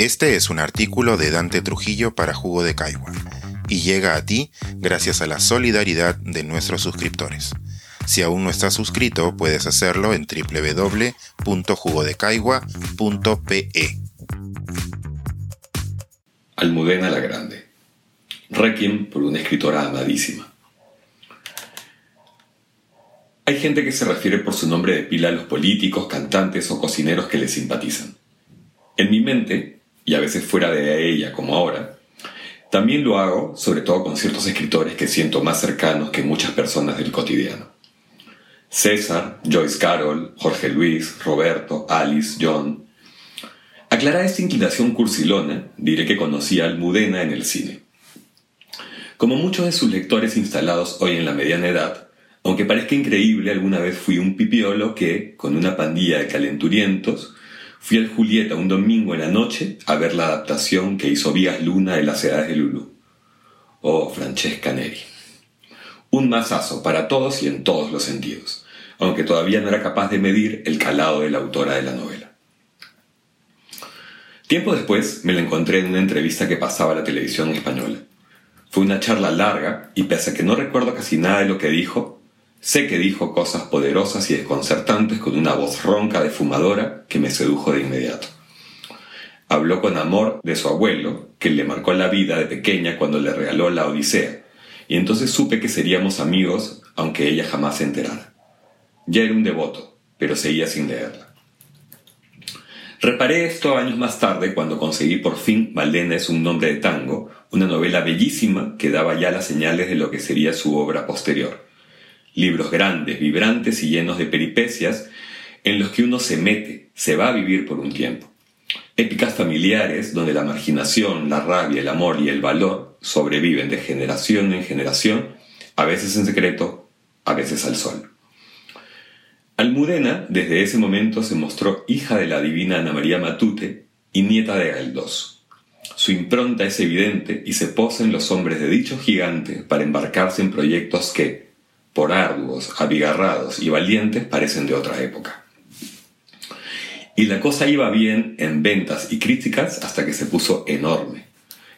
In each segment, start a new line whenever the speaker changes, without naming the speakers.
Este es un artículo de Dante Trujillo para Jugo de Caigua y llega a ti gracias a la solidaridad de nuestros suscriptores. Si aún no estás suscrito, puedes hacerlo en www.jugodecaigua.pe.
Almudena la Grande. Requiem por una escritora amadísima. Hay gente que se refiere por su nombre de pila a los políticos, cantantes o cocineros que le simpatizan. En mi mente, y a veces fuera de ella como ahora, también lo hago sobre todo con ciertos escritores que siento más cercanos que muchas personas del cotidiano. César, Joyce Carol, Jorge Luis, Roberto, Alice, John. Aclarada esta inclinación cursilona, diré que conocí a Almudena en el cine. Como muchos de sus lectores instalados hoy en la mediana edad, aunque parezca increíble, alguna vez fui un pipiolo que, con una pandilla de calenturientos, Fui al Julieta un domingo en la noche a ver la adaptación que hizo Vías Luna de las edades de Lulu. Oh, Francesca Neri. Un masazo para todos y en todos los sentidos, aunque todavía no era capaz de medir el calado de la autora de la novela. Tiempo después me la encontré en una entrevista que pasaba a la televisión española. Fue una charla larga y pese a que no recuerdo casi nada de lo que dijo, Sé que dijo cosas poderosas y desconcertantes con una voz ronca de fumadora que me sedujo de inmediato. Habló con amor de su abuelo, que le marcó la vida de pequeña cuando le regaló la Odisea, y entonces supe que seríamos amigos aunque ella jamás se enterara. Ya era un devoto, pero seguía sin leerla. Reparé esto años más tarde cuando conseguí por fin Malena es un nombre de tango, una novela bellísima que daba ya las señales de lo que sería su obra posterior libros grandes, vibrantes y llenos de peripecias en los que uno se mete, se va a vivir por un tiempo. Épicas familiares donde la marginación, la rabia, el amor y el valor sobreviven de generación en generación, a veces en secreto, a veces al sol. Almudena desde ese momento se mostró hija de la divina Ana María Matute y nieta de Galdós. Su impronta es evidente y se posa en los hombres de dicho gigante para embarcarse en proyectos que, por arduos, abigarrados y valientes, parecen de otra época. Y la cosa iba bien en ventas y críticas hasta que se puso enorme.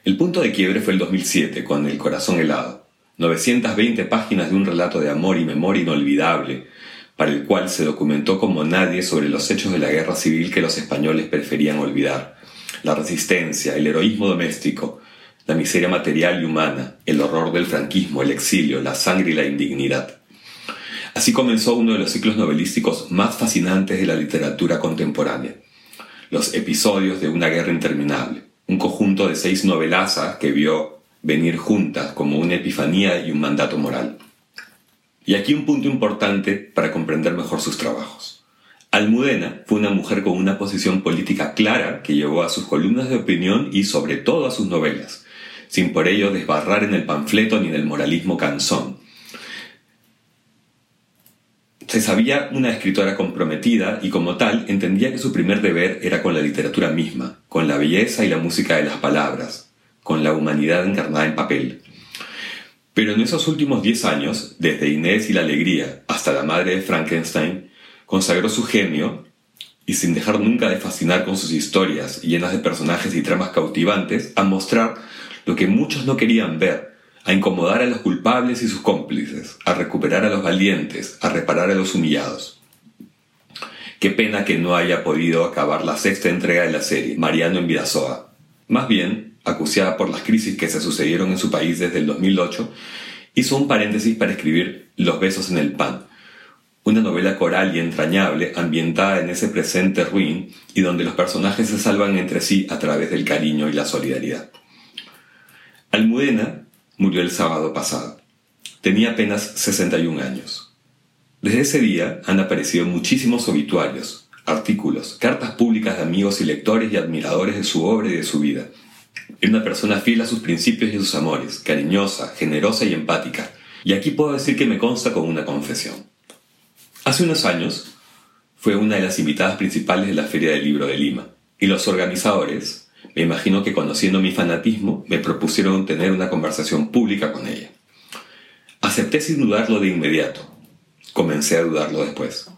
El punto de quiebre fue el 2007, con El corazón helado, 920 páginas de un relato de amor y memoria inolvidable, para el cual se documentó como nadie sobre los hechos de la guerra civil que los españoles preferían olvidar, la resistencia, el heroísmo doméstico, la miseria material y humana, el horror del franquismo, el exilio, la sangre y la indignidad. Así comenzó uno de los ciclos novelísticos más fascinantes de la literatura contemporánea, los episodios de una guerra interminable, un conjunto de seis novelazas que vio venir juntas como una epifanía y un mandato moral. Y aquí un punto importante para comprender mejor sus trabajos. Almudena fue una mujer con una posición política clara que llevó a sus columnas de opinión y sobre todo a sus novelas sin por ello desbarrar en el panfleto ni en el moralismo cansón. Se sabía una escritora comprometida y como tal entendía que su primer deber era con la literatura misma, con la belleza y la música de las palabras, con la humanidad encarnada en papel. Pero en esos últimos diez años, desde Inés y la Alegría hasta la madre de Frankenstein, consagró su genio y sin dejar nunca de fascinar con sus historias llenas de personajes y tramas cautivantes, a mostrar lo que muchos no querían ver, a incomodar a los culpables y sus cómplices, a recuperar a los valientes, a reparar a los humillados. Qué pena que no haya podido acabar la sexta entrega de la serie, Mariano en Vidasoa. Más bien, acuciada por las crisis que se sucedieron en su país desde el 2008, hizo un paréntesis para escribir Los besos en el pan, una novela coral y entrañable ambientada en ese presente ruin y donde los personajes se salvan entre sí a través del cariño y la solidaridad. Almudena murió el sábado pasado. Tenía apenas 61 años. Desde ese día han aparecido muchísimos obituarios, artículos, cartas públicas de amigos y lectores y admiradores de su obra y de su vida. Era una persona fiel a sus principios y a sus amores, cariñosa, generosa y empática. Y aquí puedo decir que me consta con una confesión. Hace unos años fue una de las invitadas principales de la Feria del Libro de Lima, y los organizadores, me imagino que conociendo mi fanatismo, me propusieron tener una conversación pública con ella. Acepté sin dudarlo de inmediato. Comencé a dudarlo después.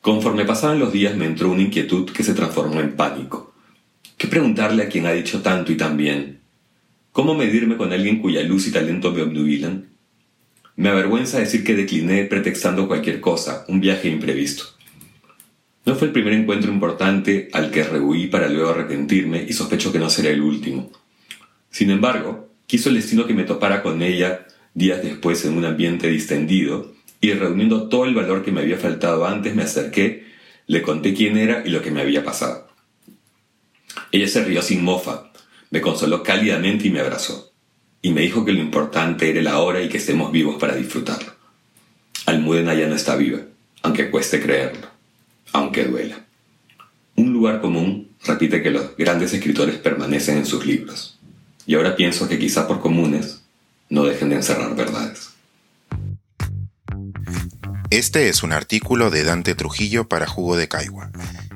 Conforme pasaban los días me entró una inquietud que se transformó en pánico. ¿Qué preguntarle a quien ha dicho tanto y tan bien? ¿Cómo medirme con alguien cuya luz y talento me obnubilan? Me avergüenza decir que decliné pretextando cualquier cosa, un viaje imprevisto. No fue el primer encuentro importante al que rehuí para luego arrepentirme y sospecho que no será el último. Sin embargo, quiso el destino que me topara con ella días después en un ambiente distendido y reuniendo todo el valor que me había faltado antes me acerqué, le conté quién era y lo que me había pasado. Ella se rió sin mofa, me consoló cálidamente y me abrazó y me dijo que lo importante era la hora y que estemos vivos para disfrutarlo. Almudena ya no está viva, aunque cueste creerlo, aunque duela. Un lugar común repite que los grandes escritores permanecen en sus libros, y ahora pienso que quizá por comunes no dejen de encerrar verdades.
Este es un artículo de Dante Trujillo para Jugo de Caigua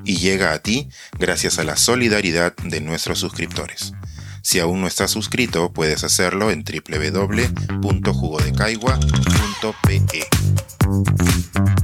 y llega a ti gracias a la solidaridad de nuestros suscriptores. Si aún no estás suscrito, puedes hacerlo en www.jugodecaigua.pe.